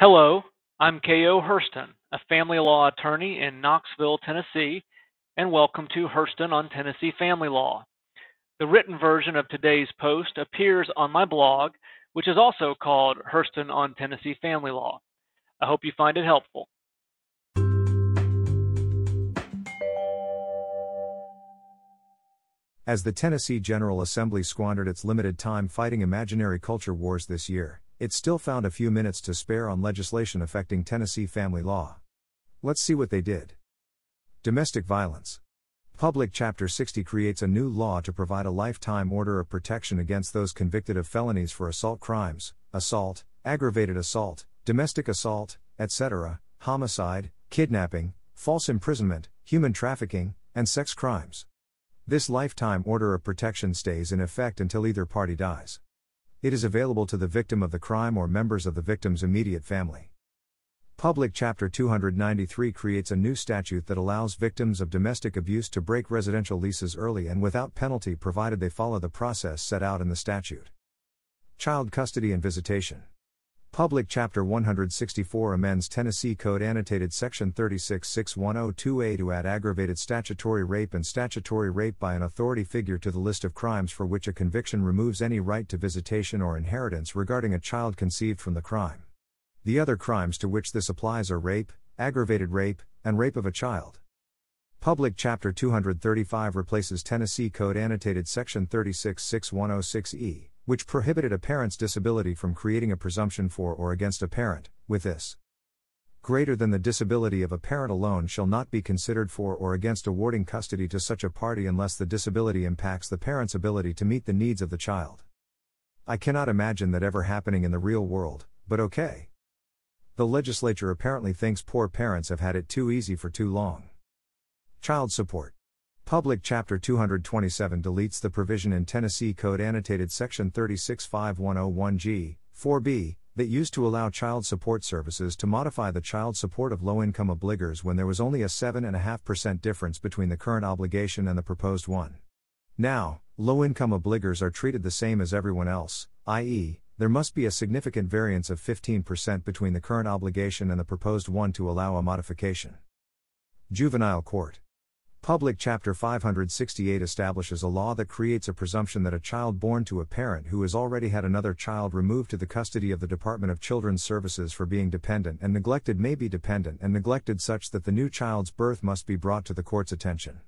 Hello, I'm K.O. Herston, a family law attorney in Knoxville, Tennessee, and welcome to Herston on Tennessee Family Law. The written version of today's post appears on my blog, which is also called Herston on Tennessee Family Law. I hope you find it helpful. As the Tennessee General Assembly squandered its limited time fighting imaginary culture wars this year, it still found a few minutes to spare on legislation affecting Tennessee family law. Let's see what they did. Domestic violence. Public Chapter 60 creates a new law to provide a lifetime order of protection against those convicted of felonies for assault crimes, assault, aggravated assault, domestic assault, etc., homicide, kidnapping, false imprisonment, human trafficking, and sex crimes. This lifetime order of protection stays in effect until either party dies. It is available to the victim of the crime or members of the victim's immediate family. Public Chapter 293 creates a new statute that allows victims of domestic abuse to break residential leases early and without penalty provided they follow the process set out in the statute. Child Custody and Visitation. Public Chapter 164 amends Tennessee Code annotated Section 3661028 to add aggravated statutory rape and statutory rape by an authority figure to the list of crimes for which a conviction removes any right to visitation or inheritance regarding a child conceived from the crime. The other crimes to which this applies are rape, aggravated rape, and rape of a child. Public Chapter 235 replaces Tennessee Code annotated Section 3661006E which prohibited a parent's disability from creating a presumption for or against a parent, with this. Greater than the disability of a parent alone shall not be considered for or against awarding custody to such a party unless the disability impacts the parent's ability to meet the needs of the child. I cannot imagine that ever happening in the real world, but okay. The legislature apparently thinks poor parents have had it too easy for too long. Child support. Public Chapter 227 deletes the provision in Tennessee Code annotated Section 3650101G, 4B, that used to allow child support services to modify the child support of low income obligors when there was only a 7.5% difference between the current obligation and the proposed one. Now, low income obligors are treated the same as everyone else, i.e., there must be a significant variance of 15% between the current obligation and the proposed one to allow a modification. Juvenile Court Public Chapter 568 establishes a law that creates a presumption that a child born to a parent who has already had another child removed to the custody of the Department of Children's Services for being dependent and neglected may be dependent and neglected such that the new child's birth must be brought to the court's attention.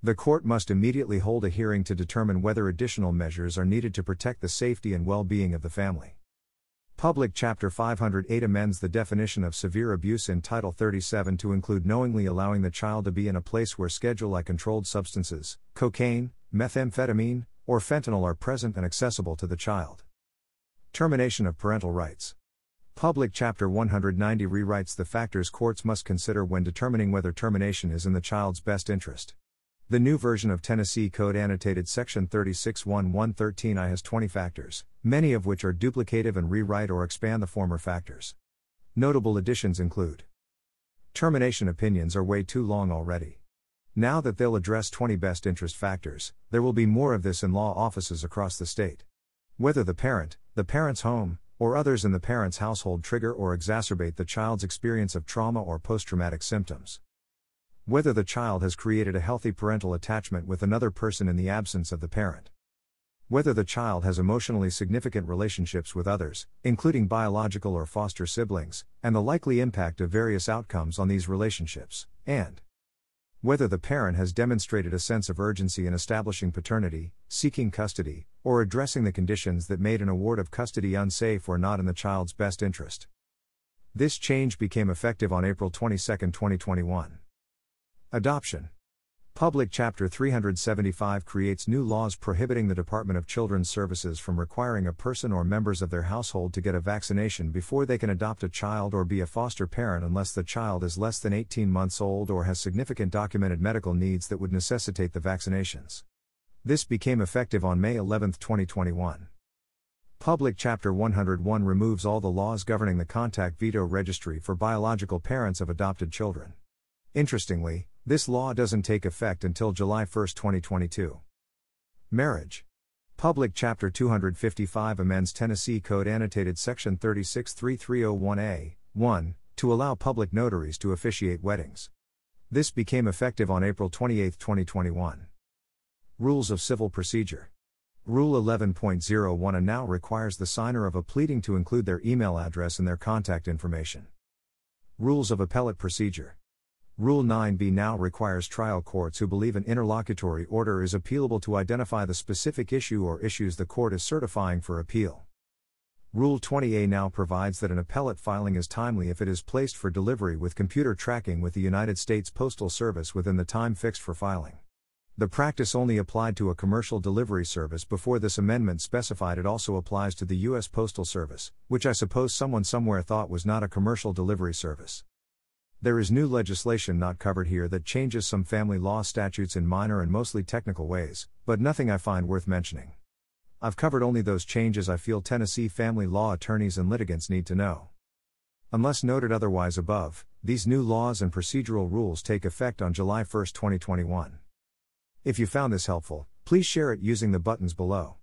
The court must immediately hold a hearing to determine whether additional measures are needed to protect the safety and well being of the family. Public Chapter 508 amends the definition of severe abuse in Title 37 to include knowingly allowing the child to be in a place where schedule I controlled substances, cocaine, methamphetamine, or fentanyl are present and accessible to the child. Termination of parental rights. Public Chapter 190 rewrites the factors courts must consider when determining whether termination is in the child's best interest. The new version of Tennessee Code annotated Section 361113I has 20 factors, many of which are duplicative and rewrite or expand the former factors. Notable additions include Termination opinions are way too long already. Now that they'll address 20 best interest factors, there will be more of this in law offices across the state. Whether the parent, the parent's home, or others in the parent's household trigger or exacerbate the child's experience of trauma or post traumatic symptoms whether the child has created a healthy parental attachment with another person in the absence of the parent. Whether the child has emotionally significant relationships with others, including biological or foster siblings, and the likely impact of various outcomes on these relationships, and whether the parent has demonstrated a sense of urgency in establishing paternity, seeking custody, or addressing the conditions that made an award of custody unsafe or not in the child's best interest. This change became effective on April 22, 2021. Adoption. Public Chapter 375 creates new laws prohibiting the Department of Children's Services from requiring a person or members of their household to get a vaccination before they can adopt a child or be a foster parent unless the child is less than 18 months old or has significant documented medical needs that would necessitate the vaccinations. This became effective on May 11, 2021. Public Chapter 101 removes all the laws governing the contact veto registry for biological parents of adopted children. Interestingly, this law doesn't take effect until July 1, 2022. Marriage. Public Chapter 255 amends Tennessee Code annotated Section 36331A, 1. To allow public notaries to officiate weddings. This became effective on April 28, 2021. Rules of Civil Procedure. Rule 11.01 and now requires the signer of a pleading to include their email address and their contact information. Rules of Appellate Procedure. Rule 9b now requires trial courts who believe an interlocutory order is appealable to identify the specific issue or issues the court is certifying for appeal. Rule 20a now provides that an appellate filing is timely if it is placed for delivery with computer tracking with the United States Postal Service within the time fixed for filing. The practice only applied to a commercial delivery service before this amendment specified it also applies to the U.S. Postal Service, which I suppose someone somewhere thought was not a commercial delivery service. There is new legislation not covered here that changes some family law statutes in minor and mostly technical ways, but nothing I find worth mentioning. I've covered only those changes I feel Tennessee family law attorneys and litigants need to know. Unless noted otherwise above, these new laws and procedural rules take effect on July 1, 2021. If you found this helpful, please share it using the buttons below.